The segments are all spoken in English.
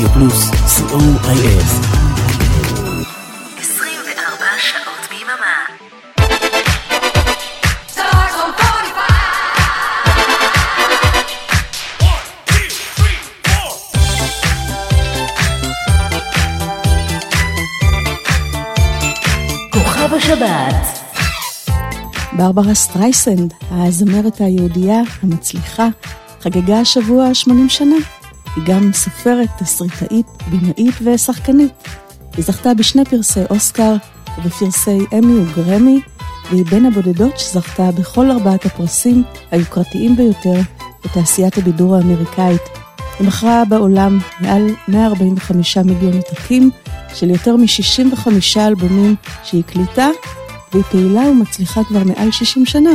רדיו פלוס, co.il 24 שעות ביממה. ברברה סטרייסנד, הזמרת היהודייה המצליחה, חגגה השבוע 80 שנה. היא גם סופרת, תסריטאית, בימאית ושחקנית. היא זכתה בשני פרסי אוסקר ובפרסי אמי וגרמי, והיא בין הבודדות שזכתה בכל ארבעת הפרסים היוקרתיים ביותר בתעשיית הבידור האמריקאית. היא מכרה בעולם מעל 145 מיליון עתקים של יותר מ-65 אלבומים שהיא הקליטה, והיא פעילה ומצליחה כבר מעל 60 שנה.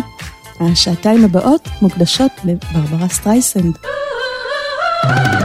השעתיים הבאות מוקדשות לברברה סטרייסנד. thank you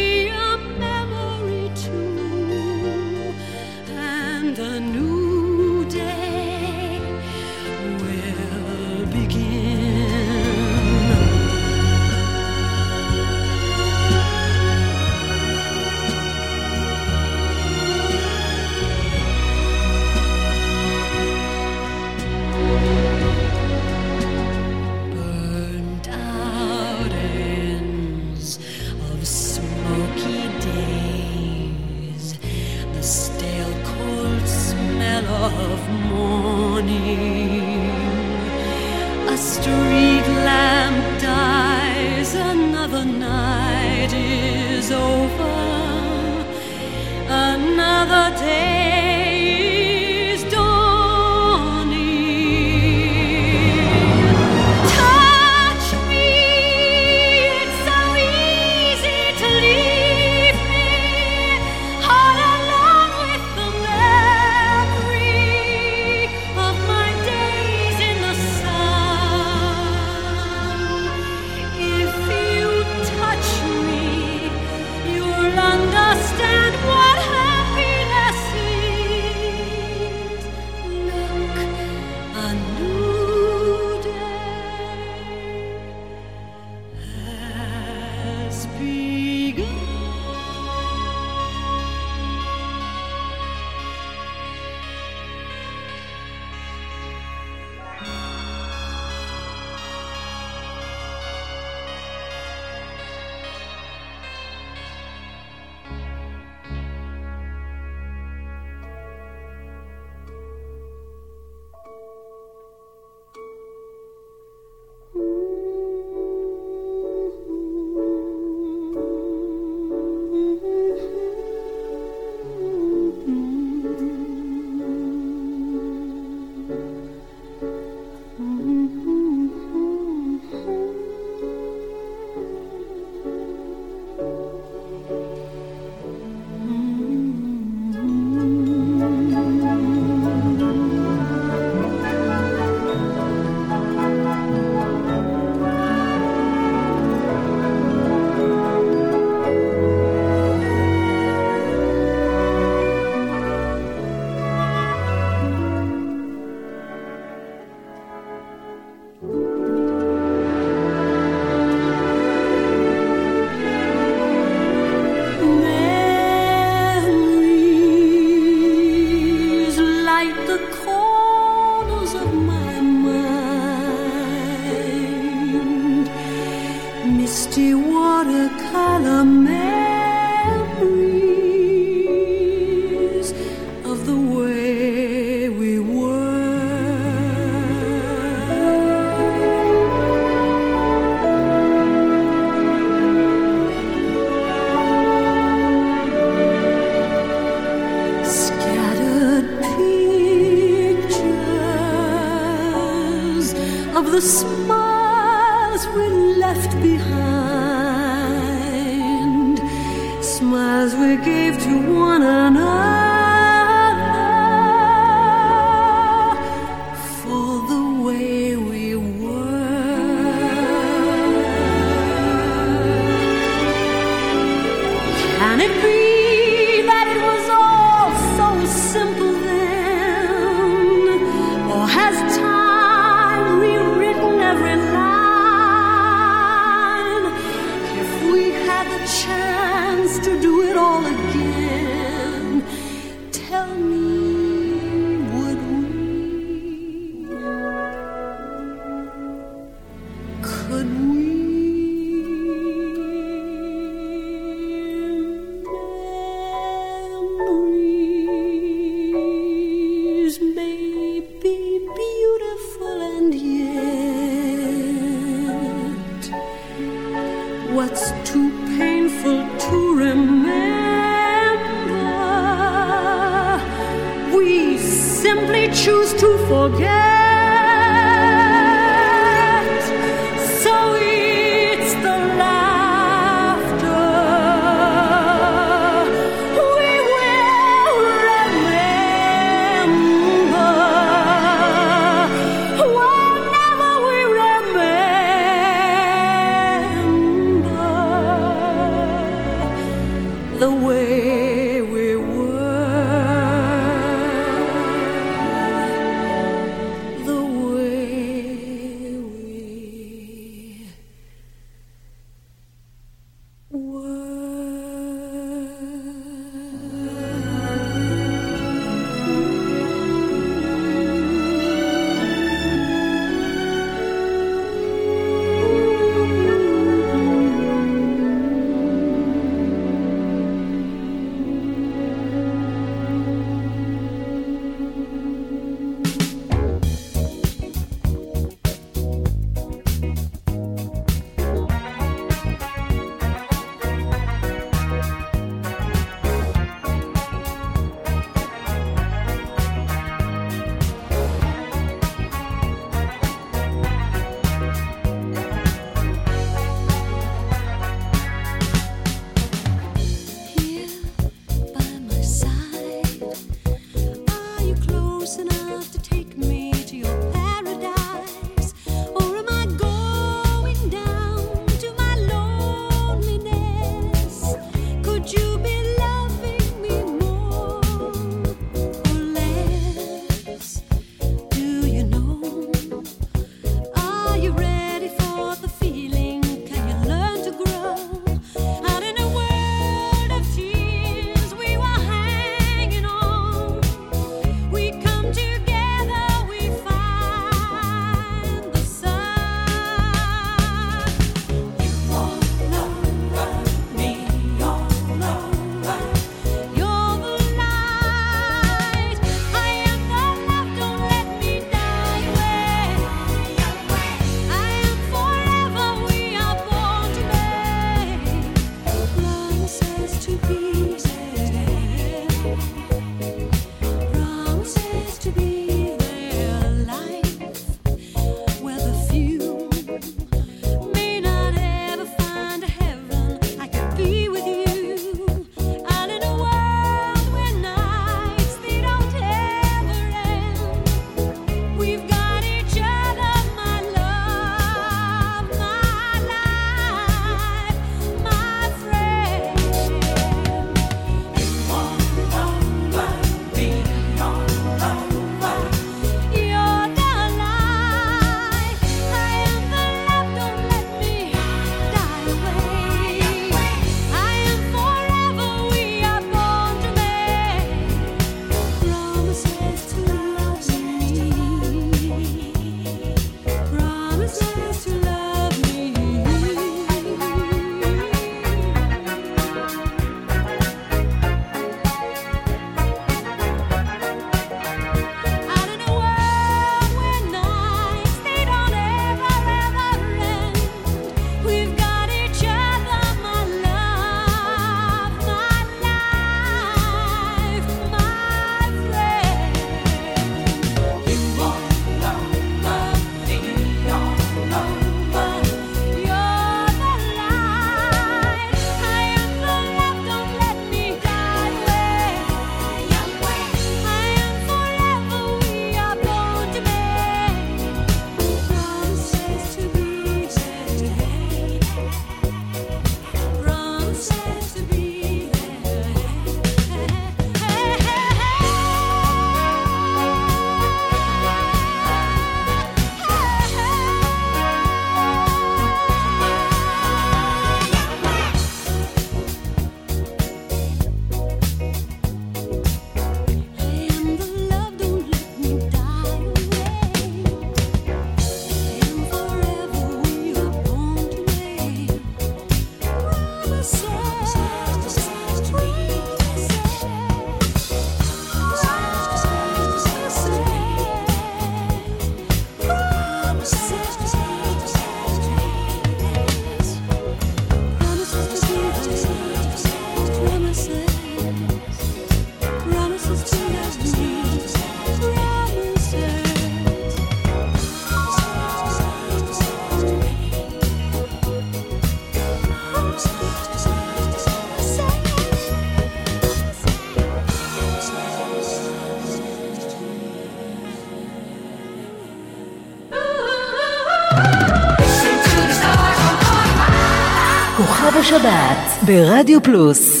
שבת ברדיו פלוס.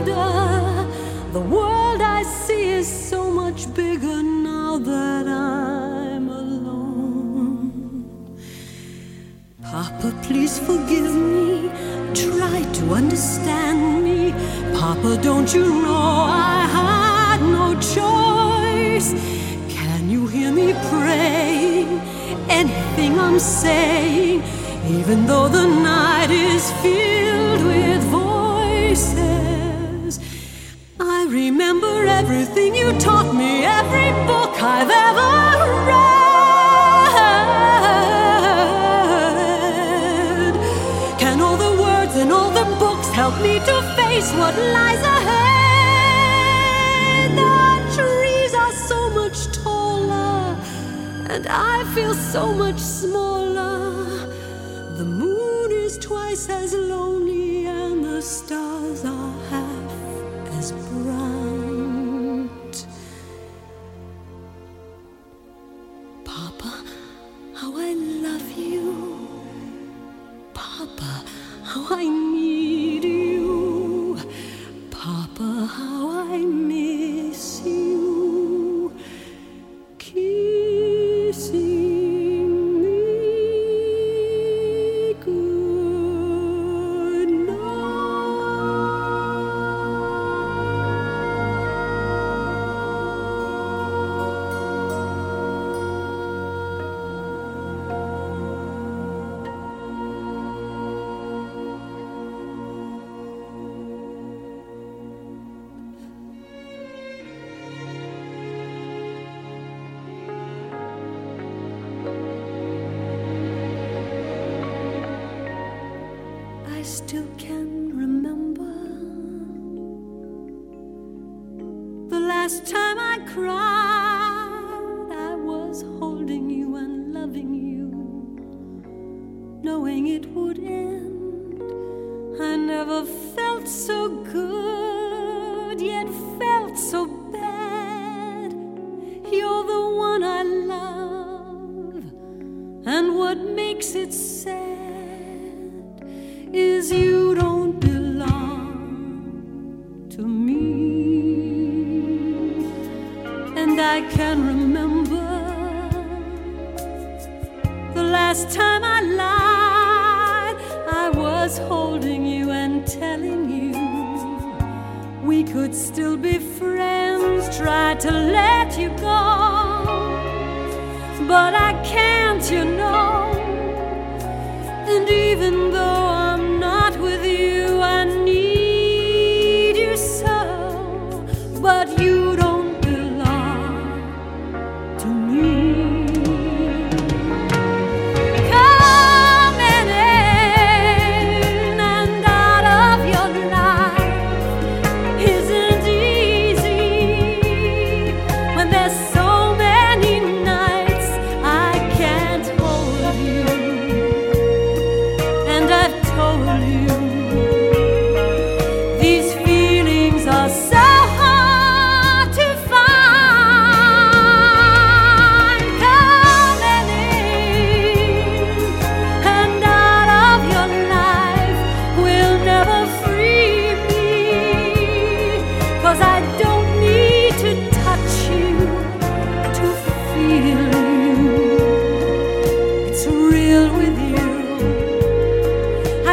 older, the world I see is so much bigger now that I'm alone. Papa, please forgive me. Try to understand me. Papa, don't you know I had no choice? Can you hear me praying? Anything I'm saying, even though the night is fierce. remember everything you taught me, every book I've ever read. Can all the words in all the books help me to face what lies ahead? The trees are so much taller, and I feel so much smaller.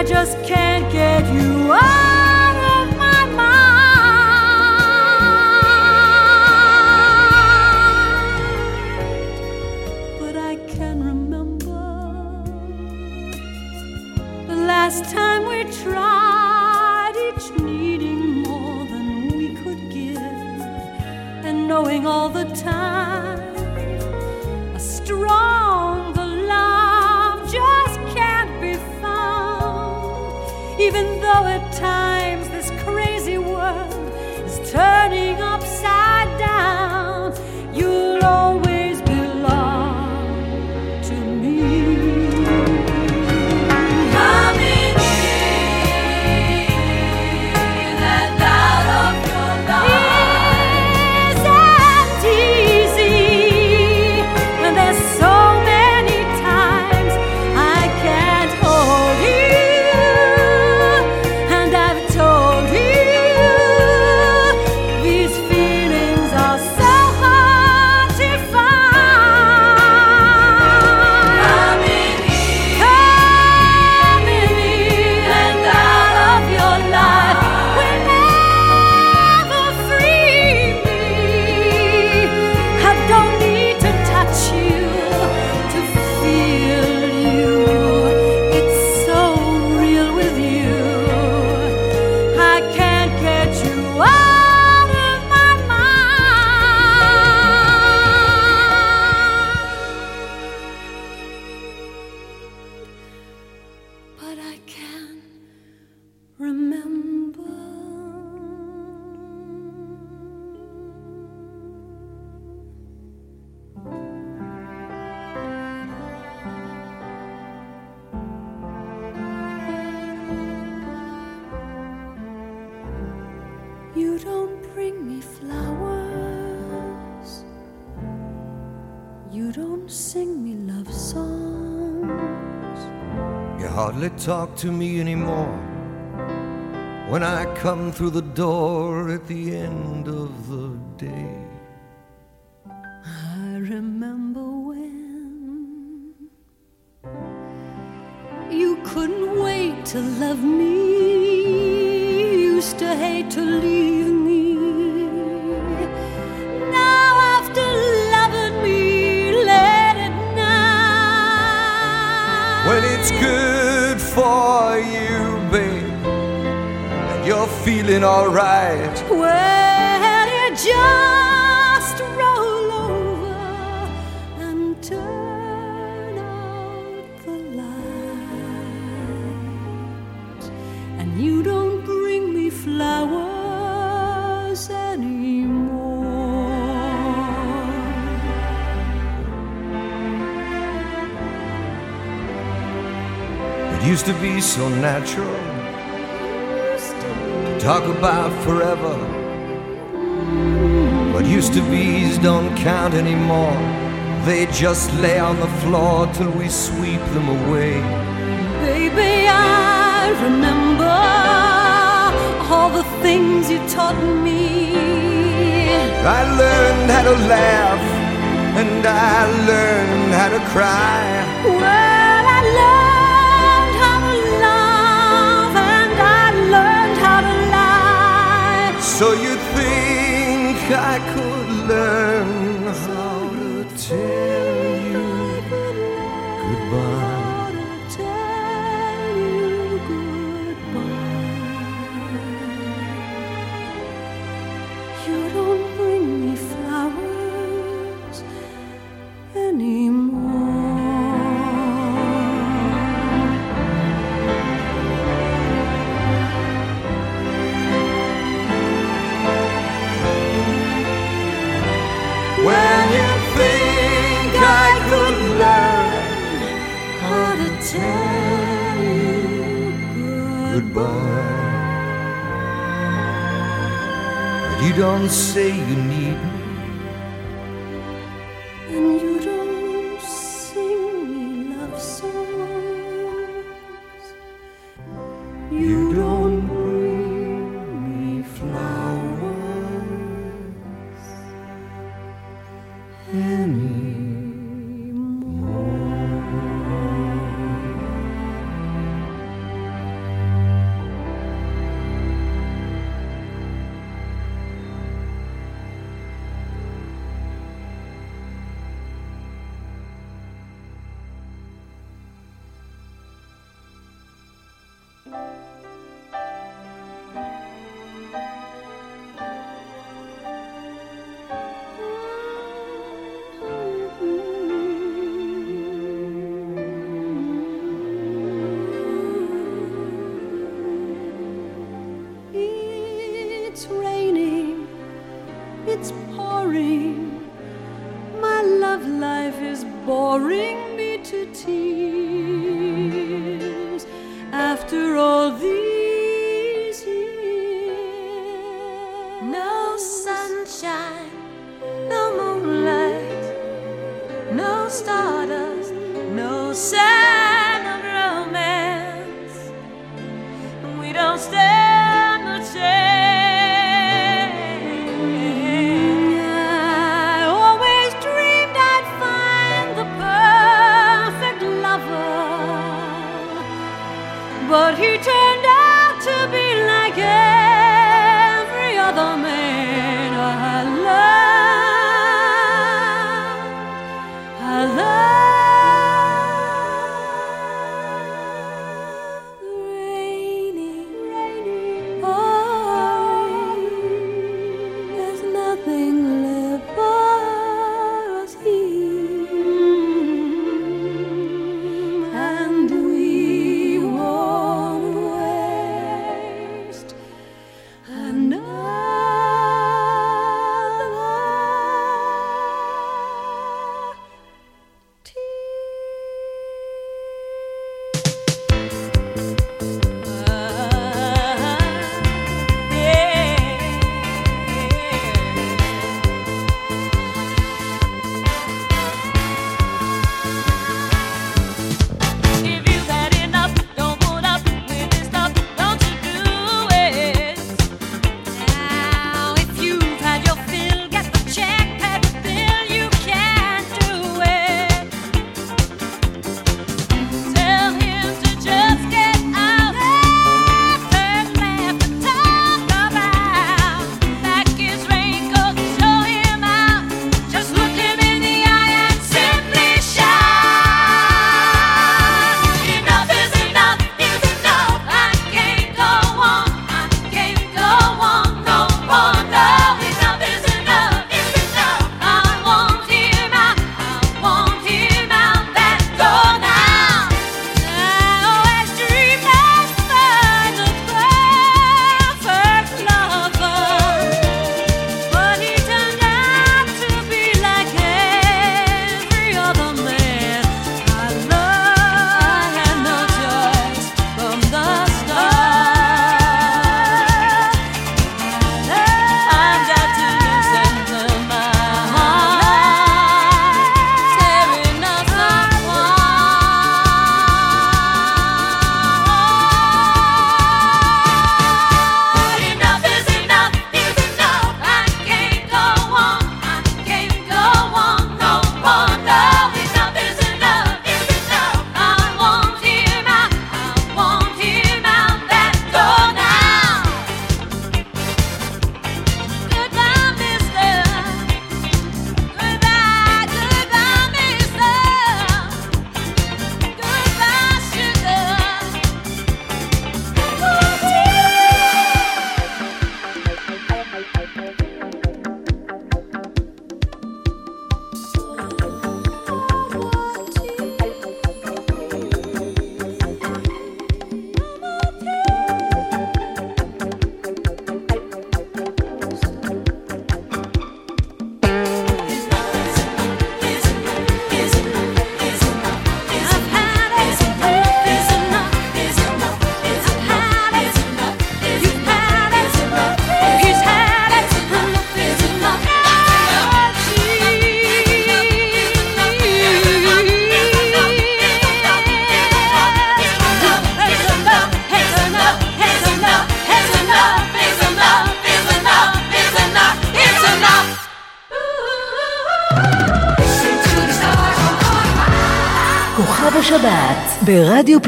just can't get you talk to me anymore when I come through the door at the end of the day. so natural to talk about forever. but used to be's don't count anymore. They just lay on the floor till we sweep them away. Baby, I remember all the things you taught me. I learned how to laugh and I learned how to cry. Well, So you think I could learn how to tell. don't say you need me.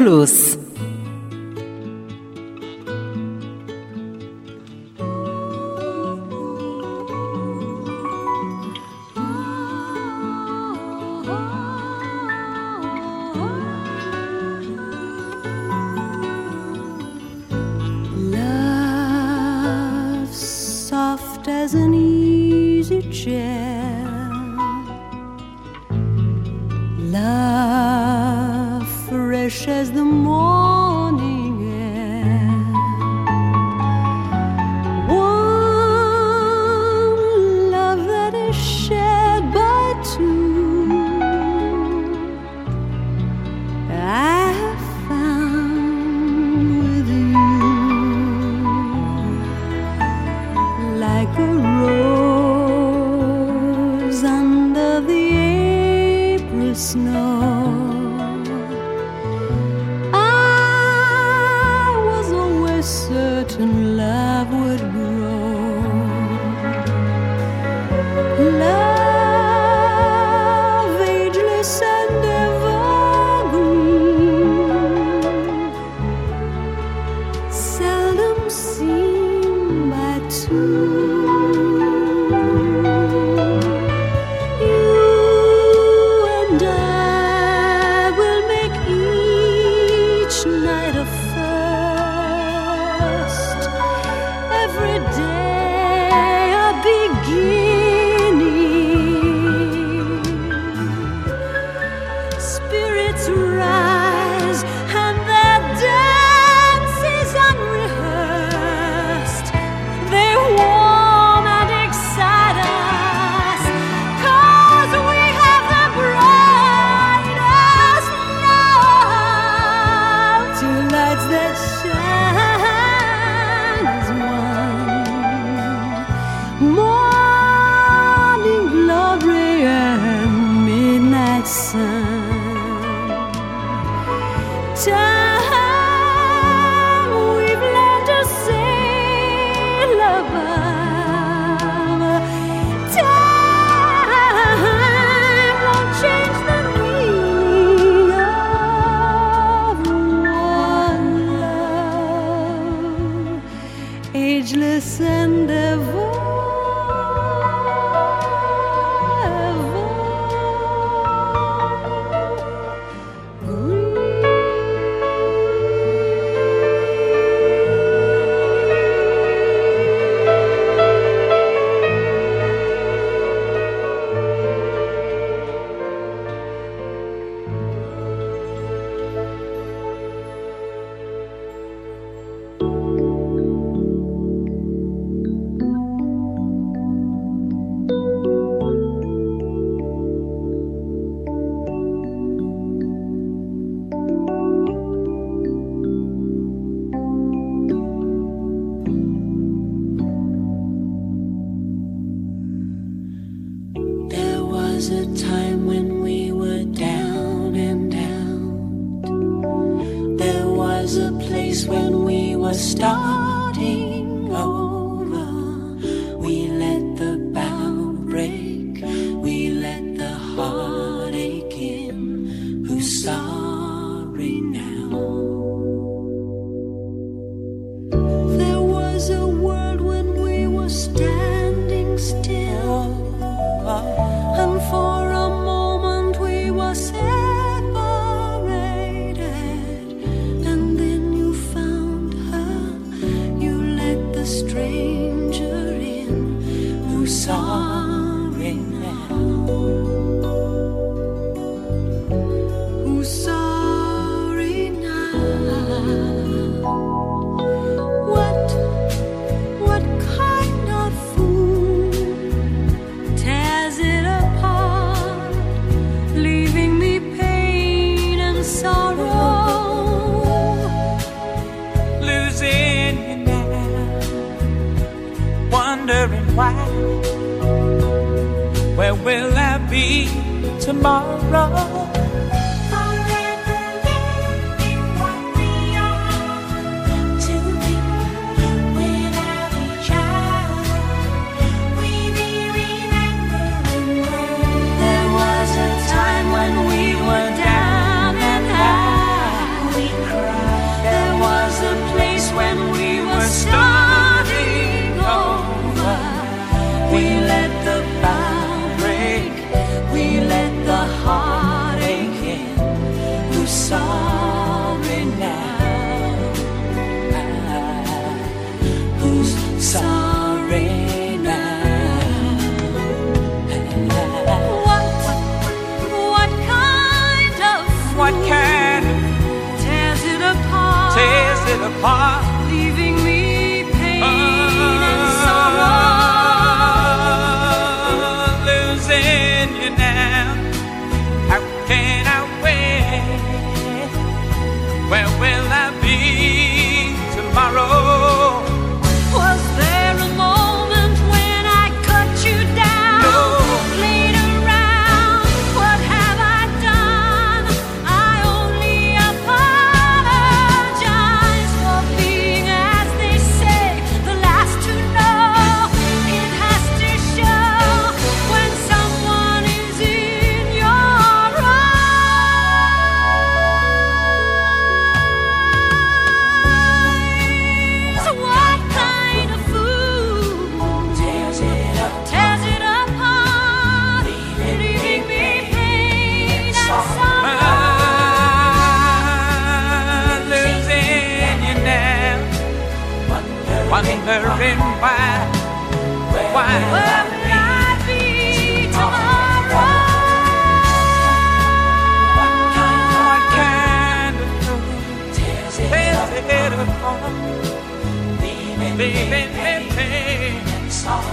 Plus.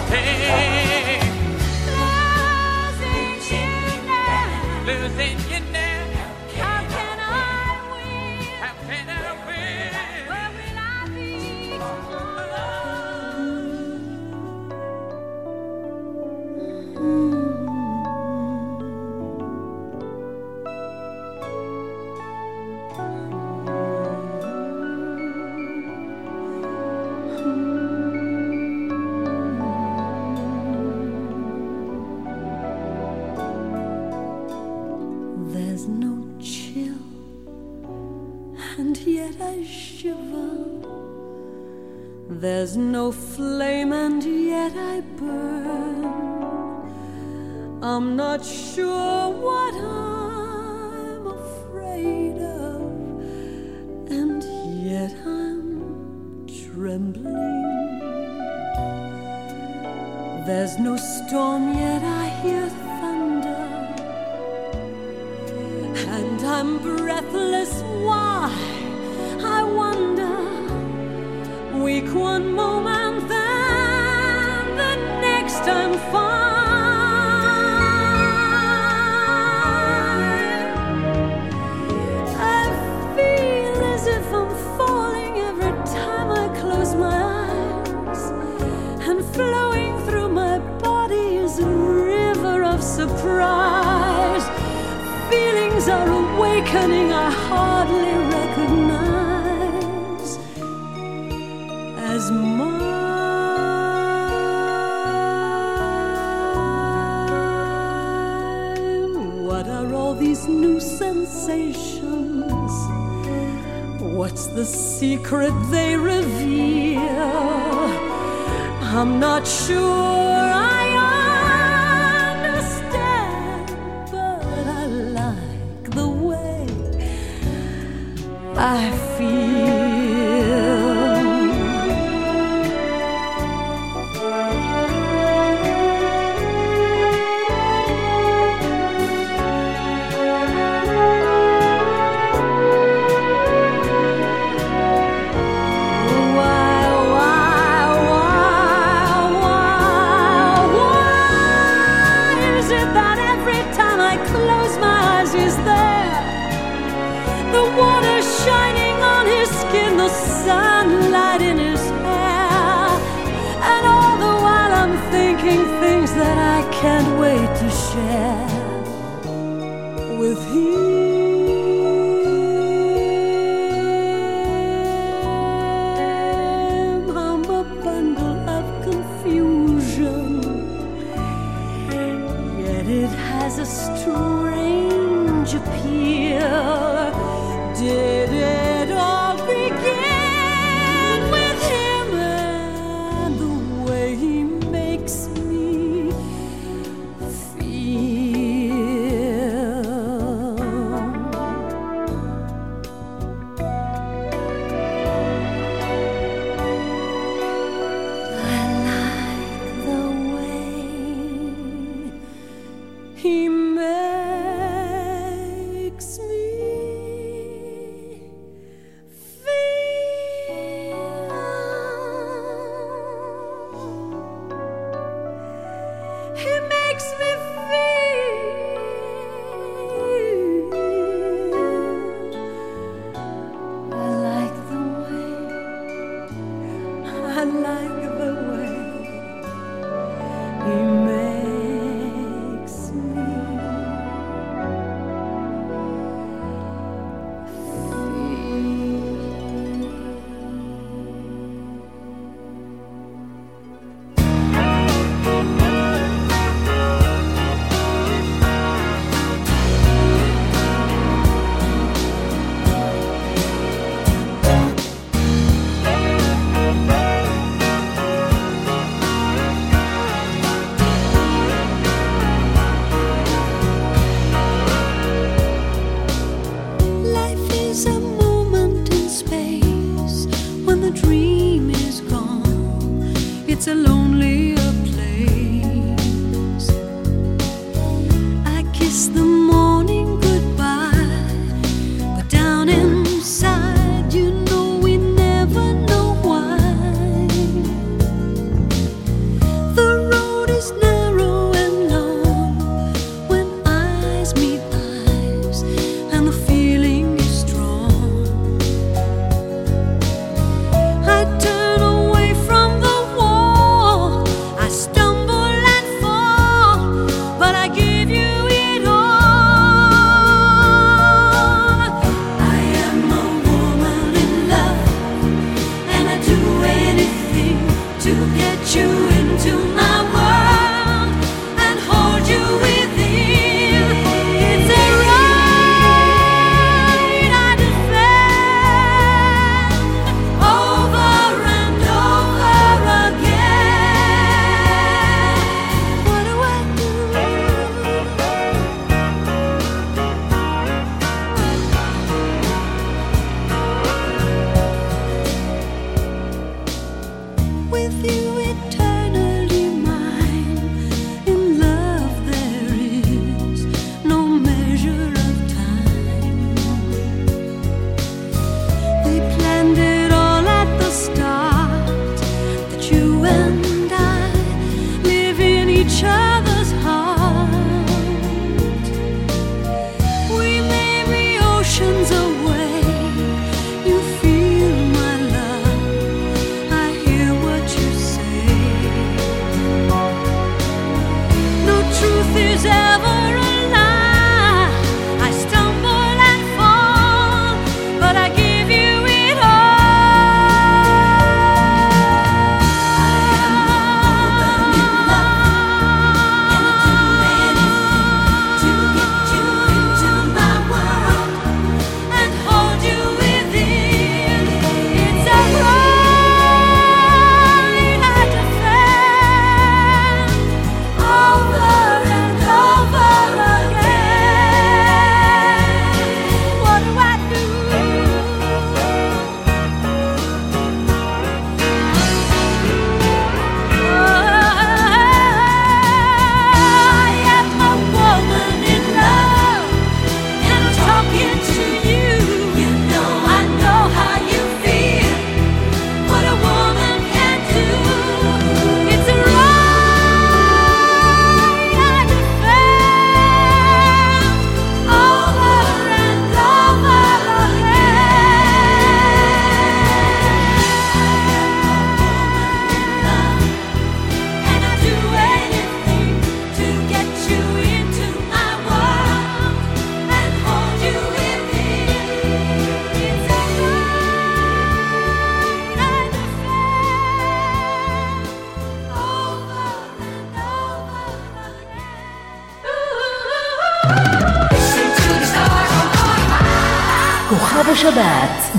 Losing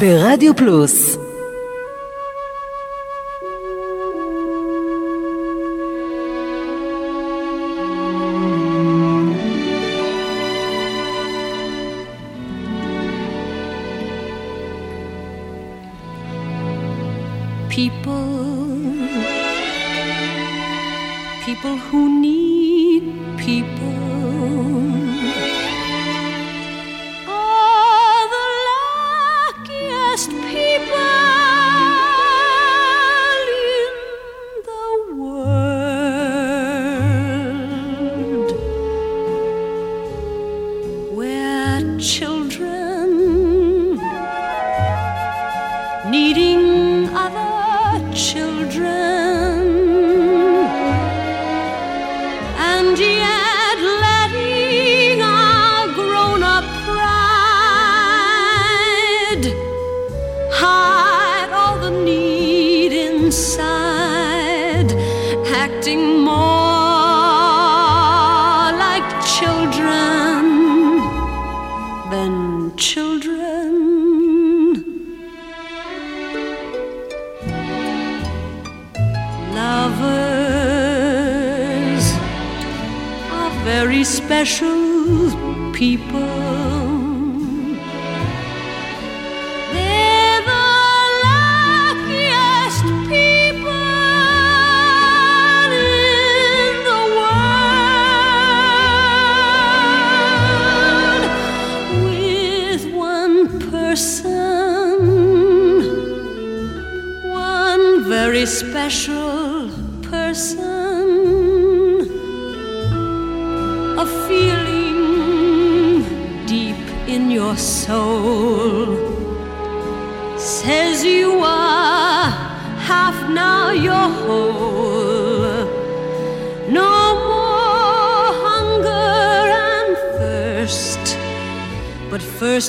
ברדיו פלוס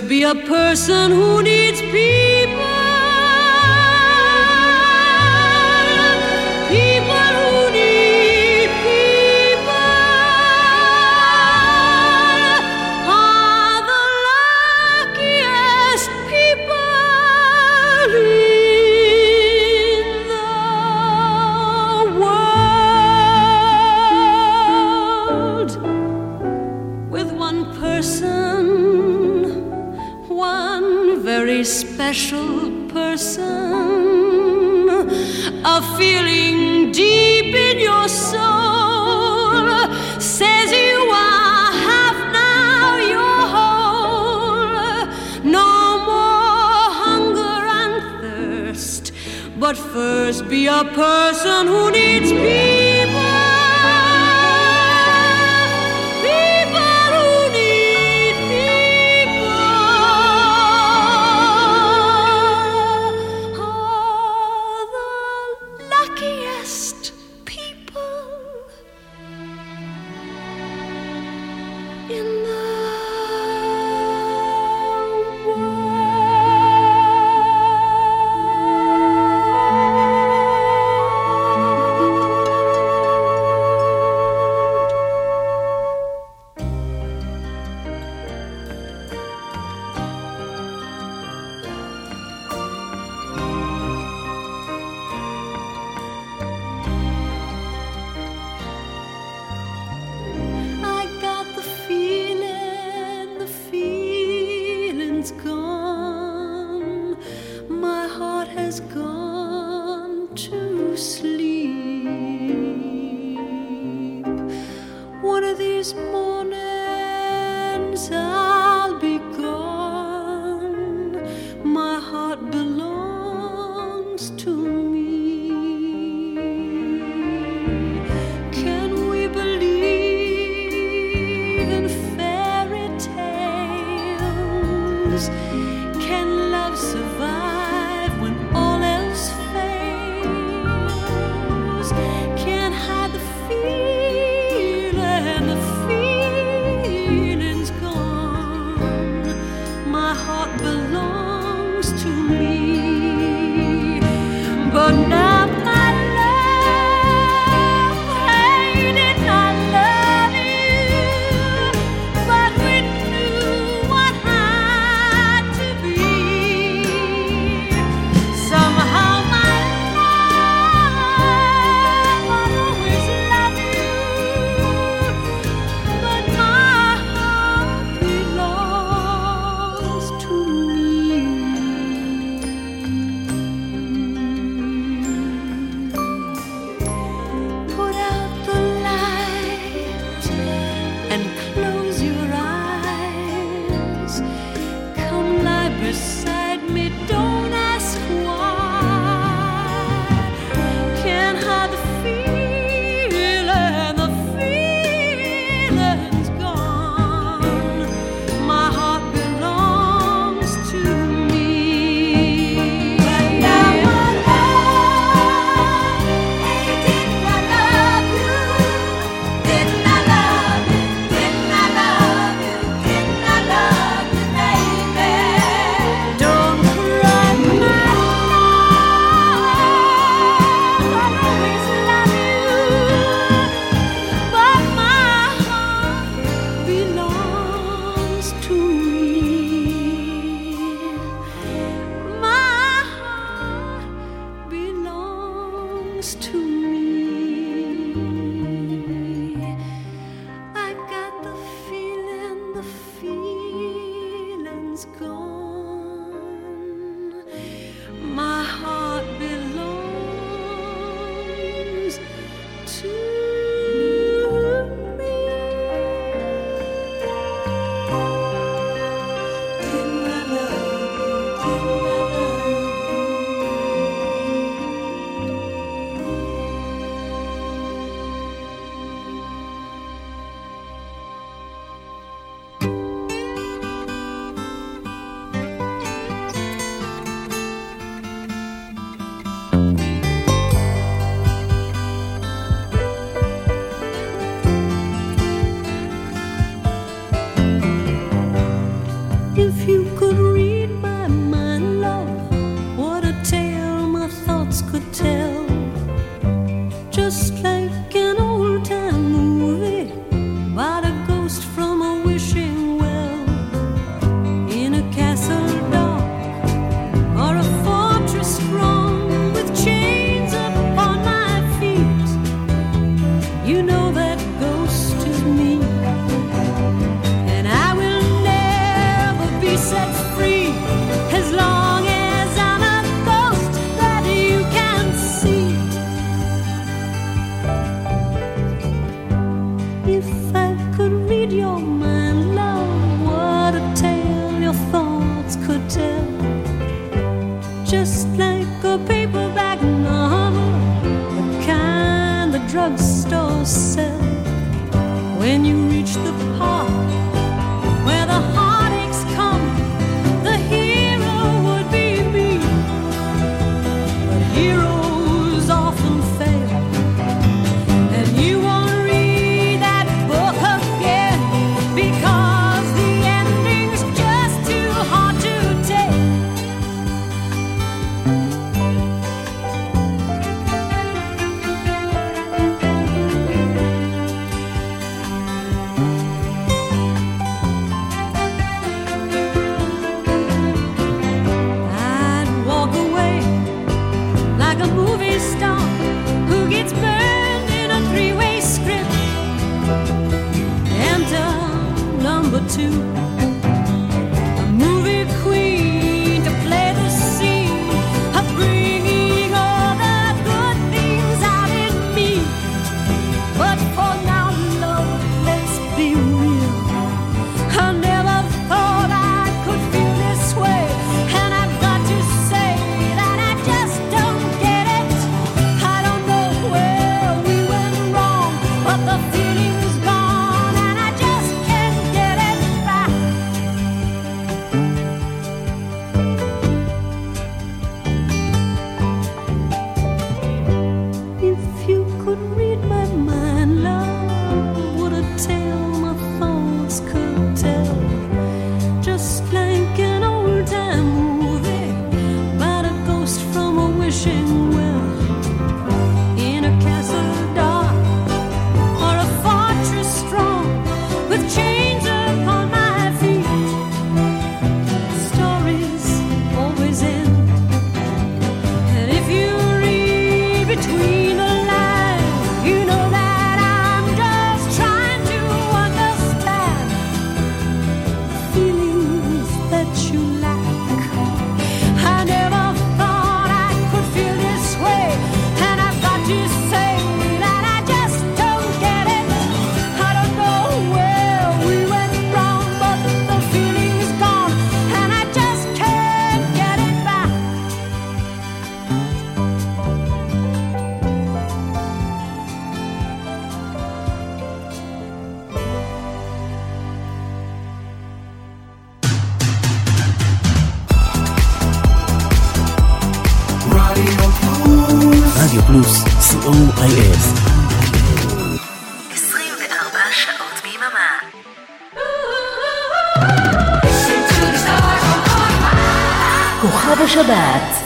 be a person who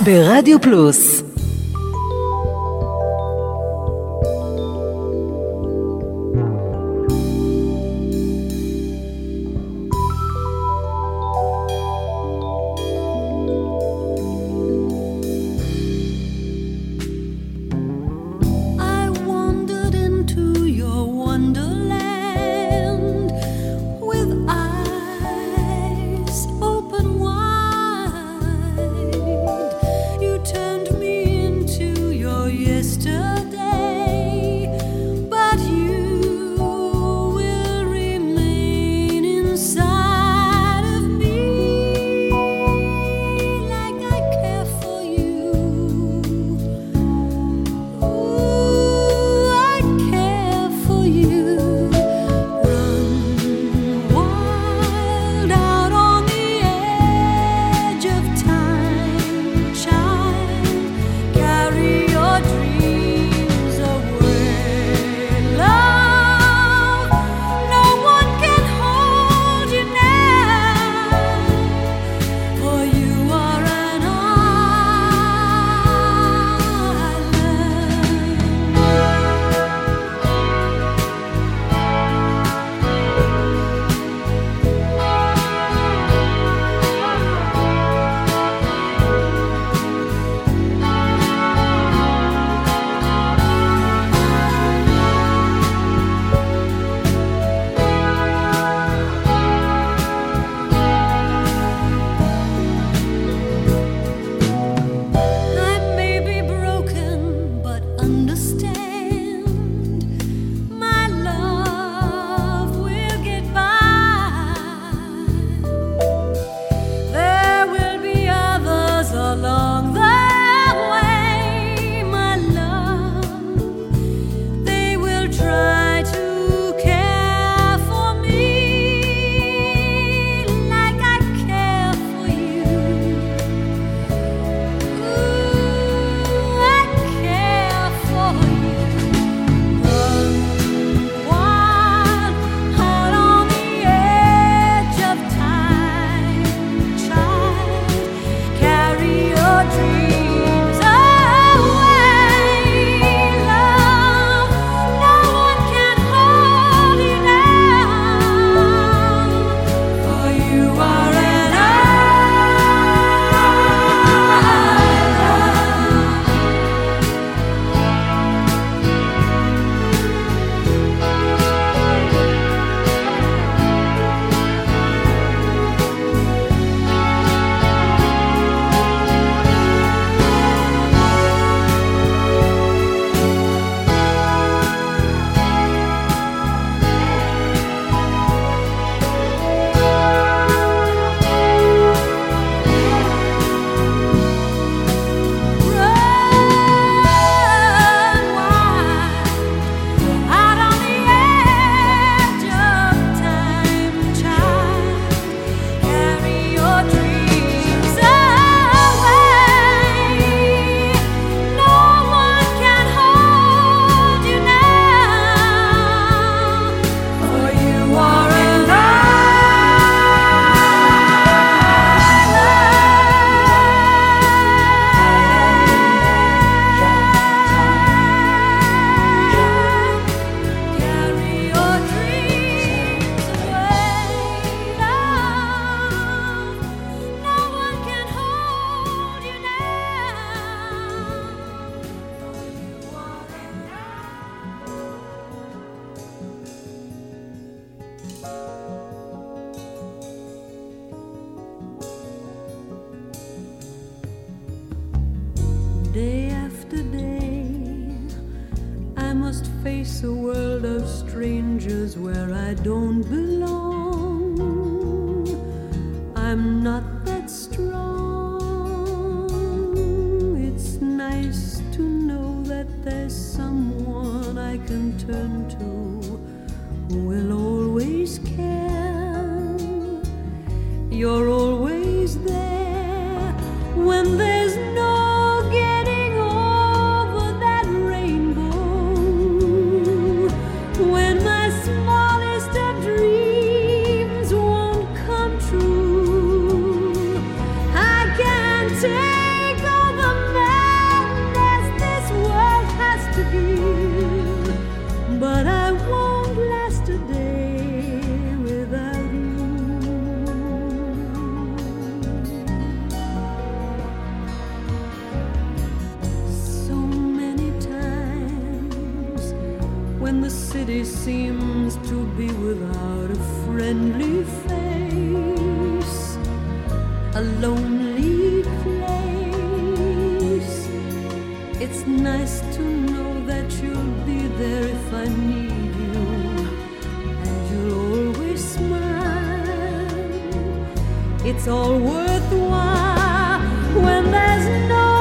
ברדיו פלוס It's all worthwhile when there's no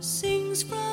sings from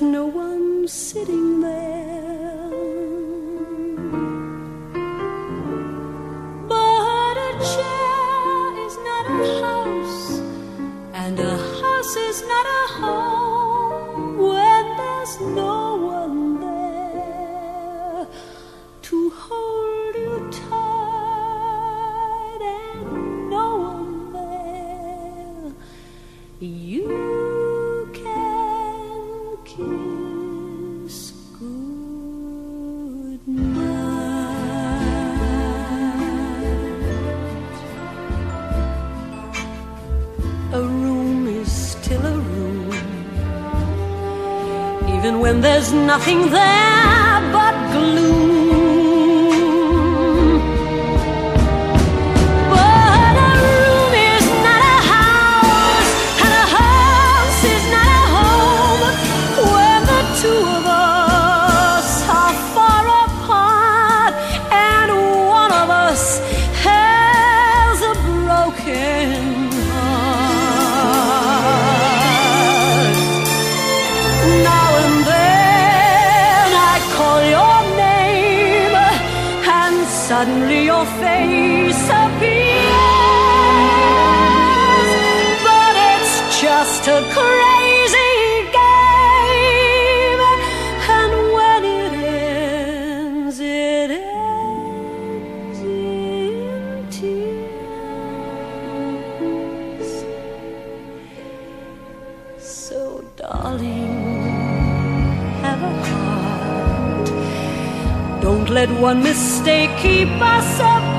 no there's nothing there one mistake keep us apart.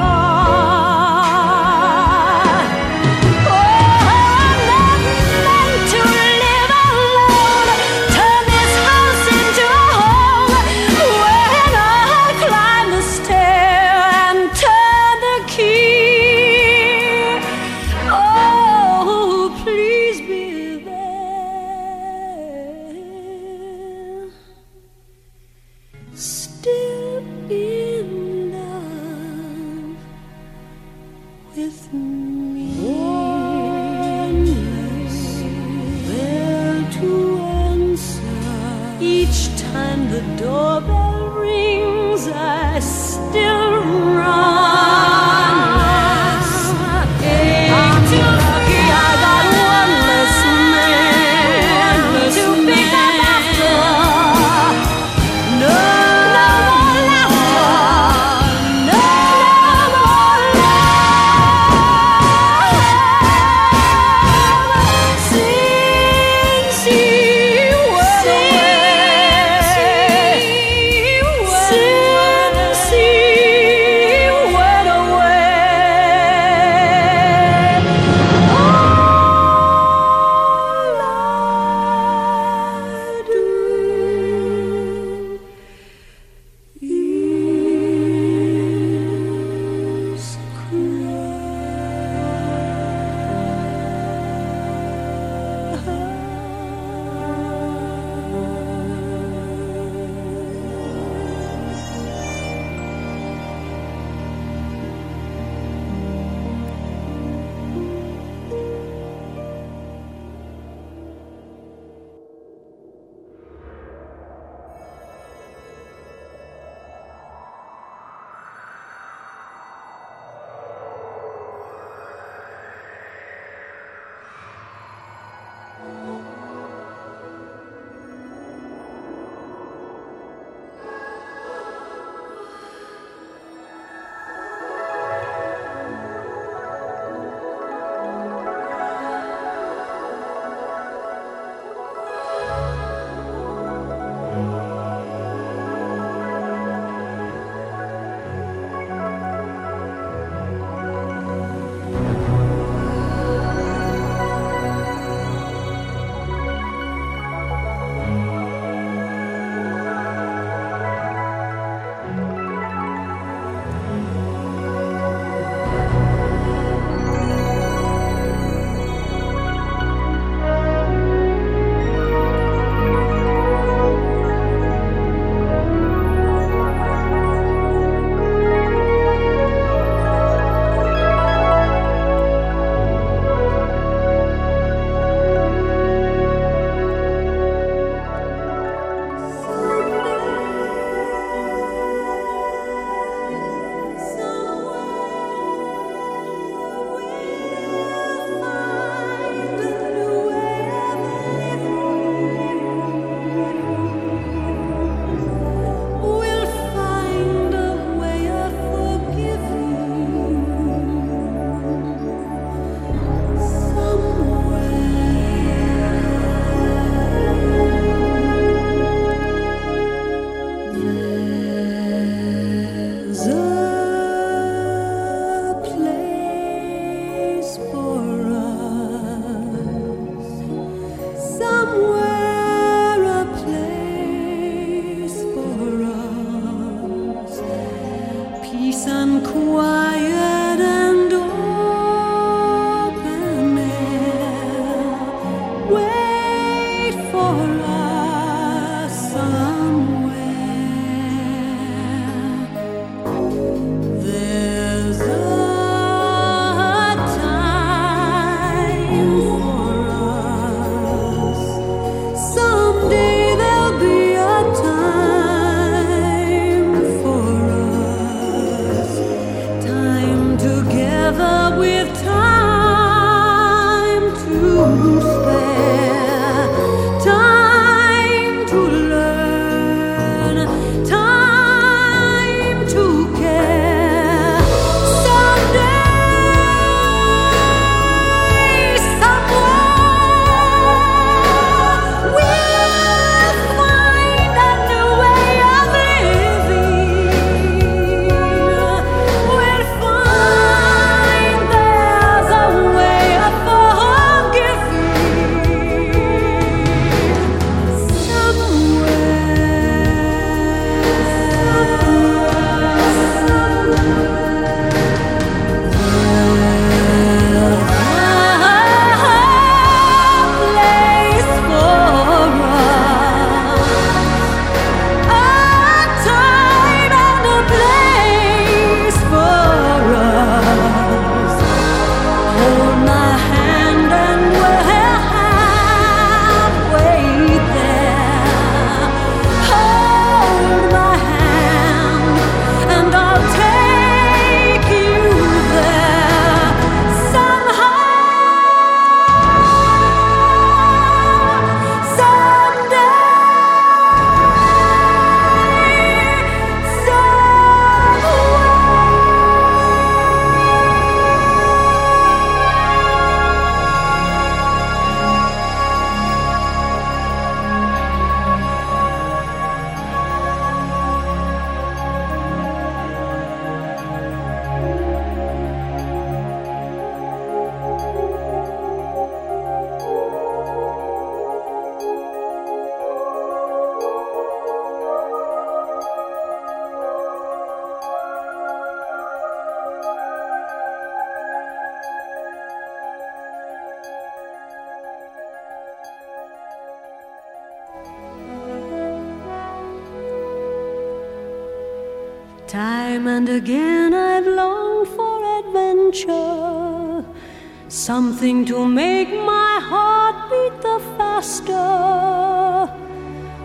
Something to make my heart beat the faster.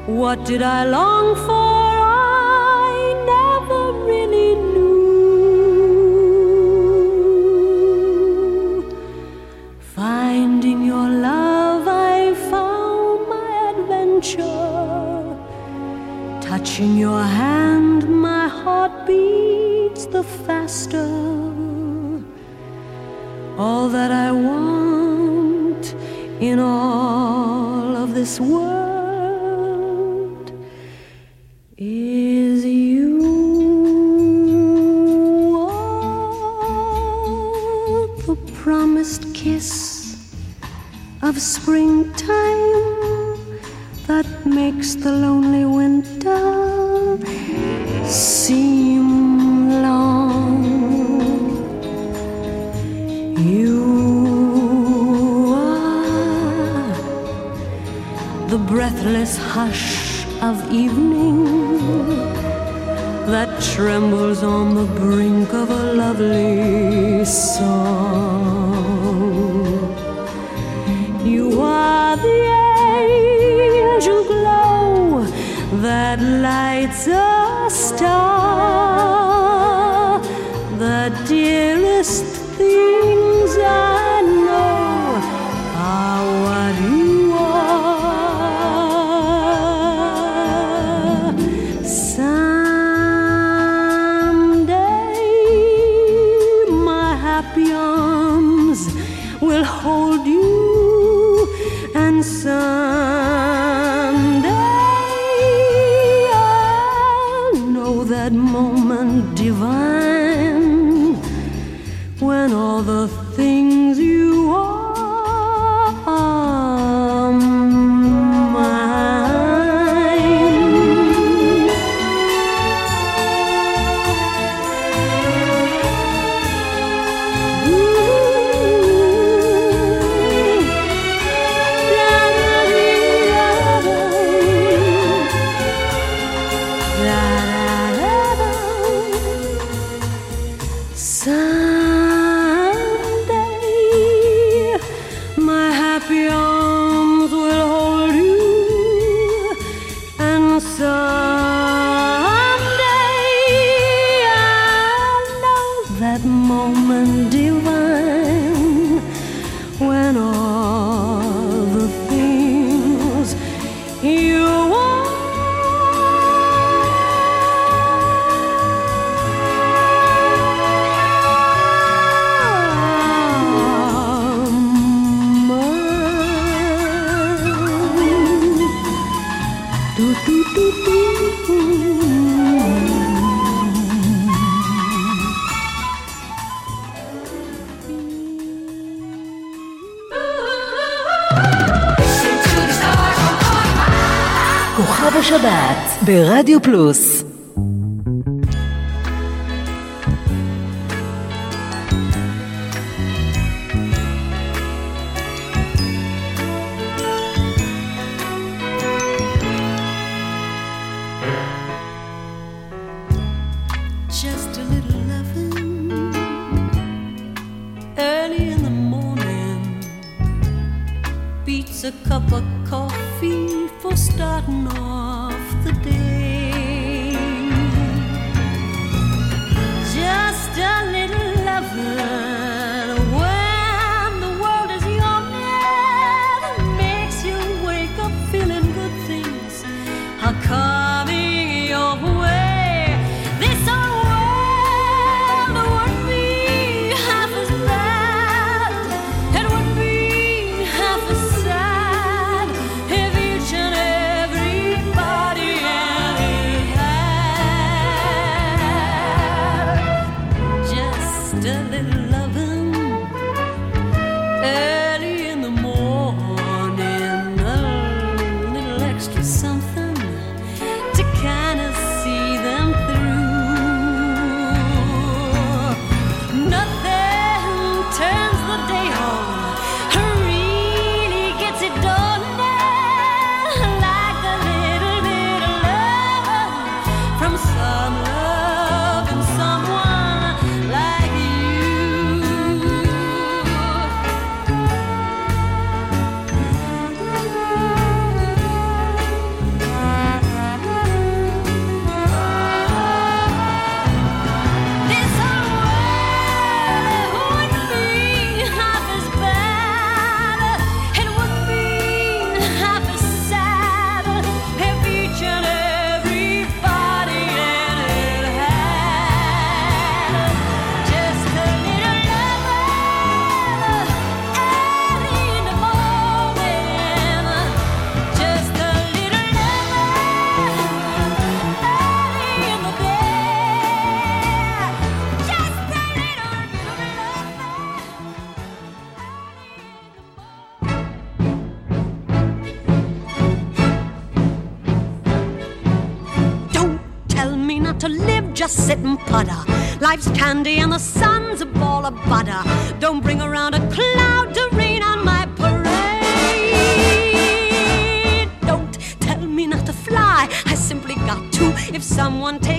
What did I long for? I never really knew. Finding your love, I found my adventure. Touching your hand, my heart beats the faster. All that I want in all of this world is you. The promised kiss of springtime that makes the lonely winter seem breathless hush of evening that trembles on the brink of a lovely song. You are the angel glow that lights a star. around. Rádio Plus. pudder. Life's candy and the sun's a ball of butter. Don't bring around a cloud to rain on my parade. Don't tell me not to fly. I simply got to if someone takes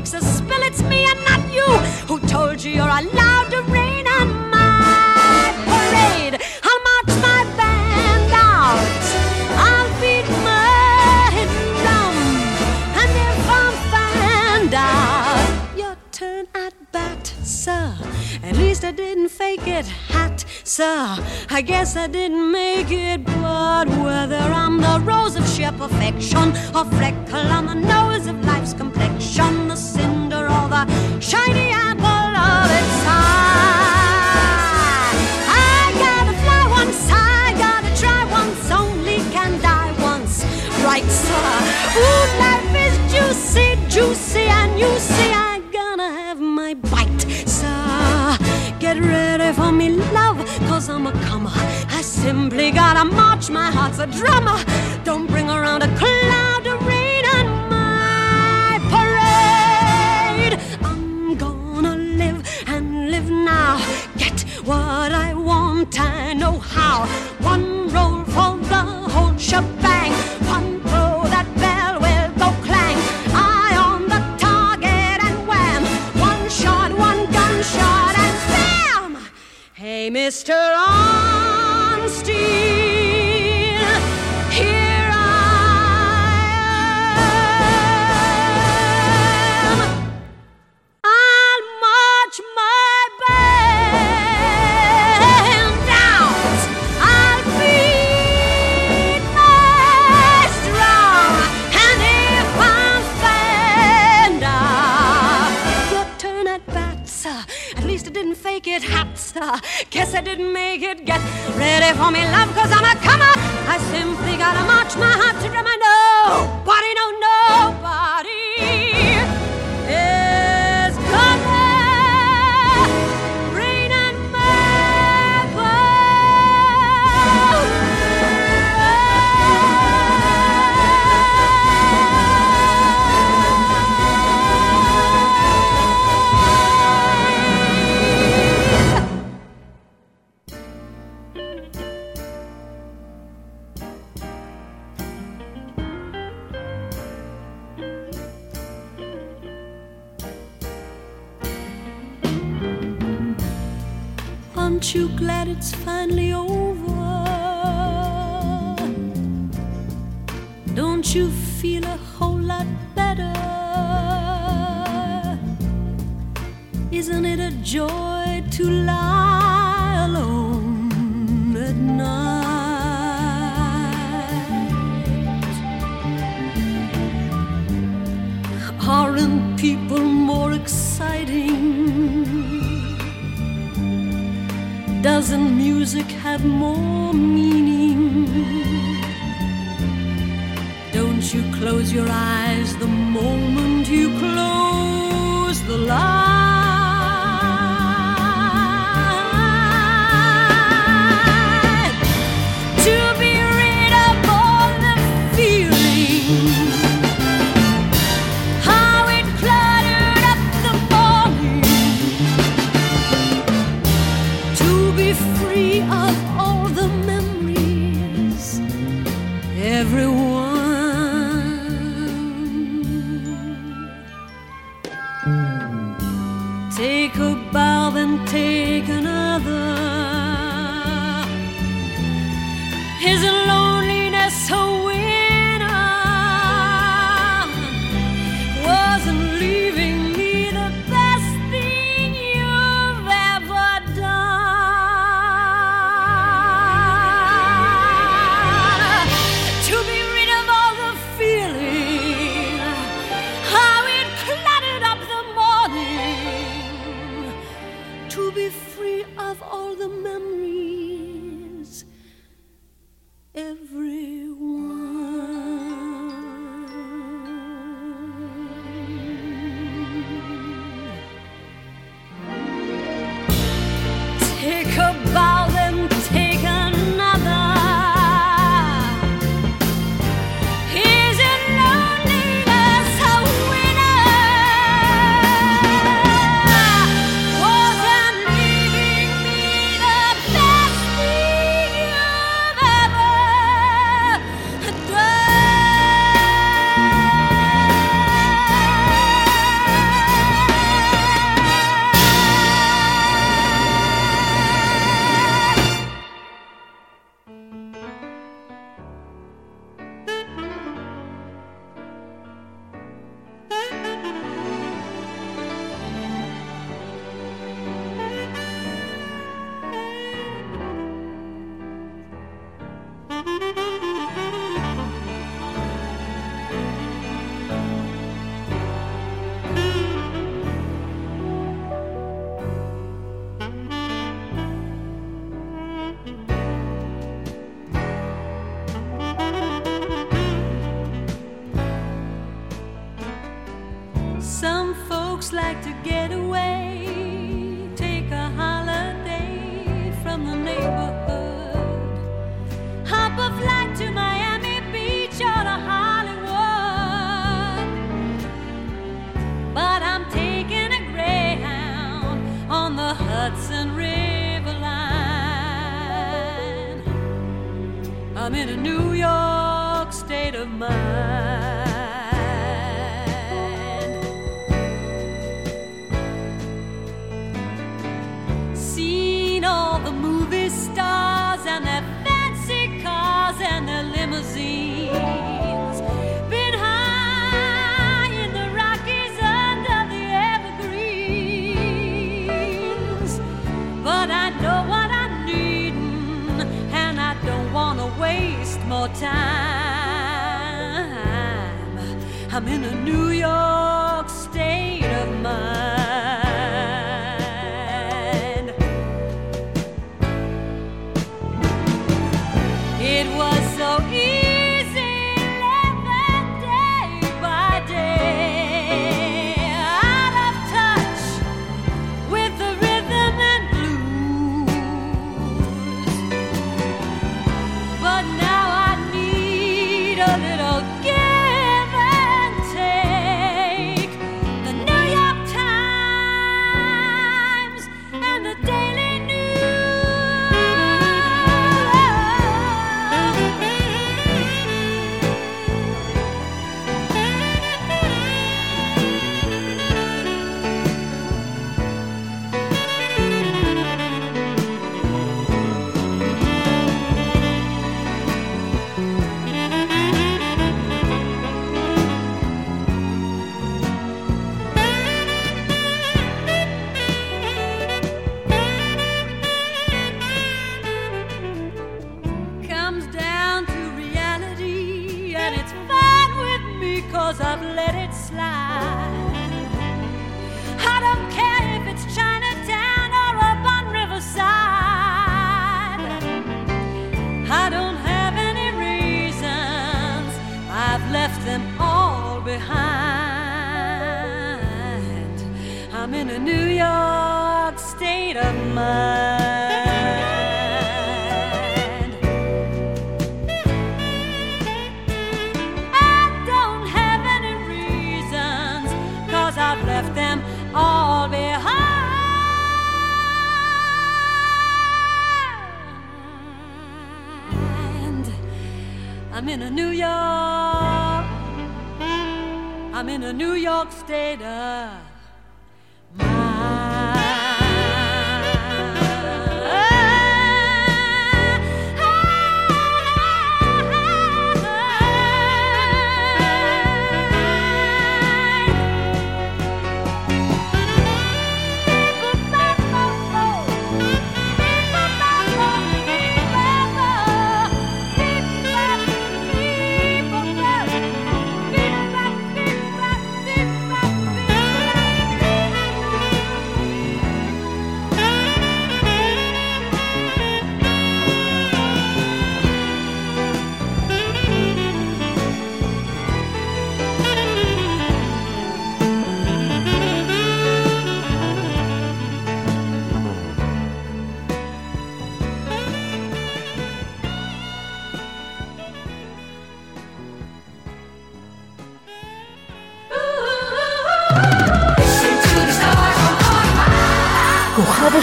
I guess I didn't make it, but whether I'm the rose of sheer perfection or freckle on the nose. my heart's a drama. Don't bring around a cloud of rain on my parade. I'm gonna live and live now. Get what I want, I know how. One roll for the whole shebang. One throw that bell will go clang. Eye on the target and wham. One shot, one gunshot, and bam! Hey, Mr. Arm.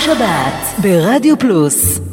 שבת ברדיו פלוס.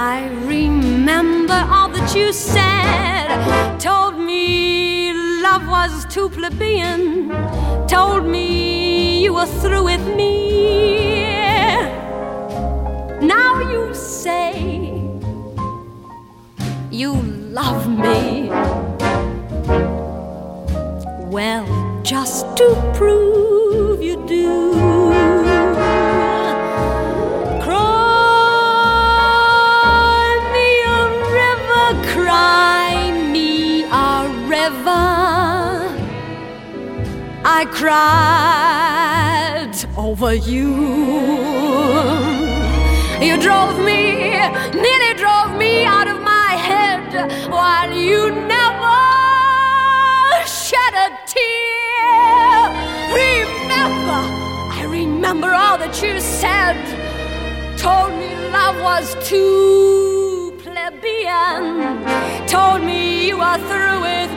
I remember all that you said. Told me love was too plebeian. Told me you were through with me. Now you say you love me. Well, just to prove you do. I cried over you. You drove me, nearly drove me out of my head while you never shed a tear. Remember, I remember all that you said. Told me love was too plebeian. Told me you were through with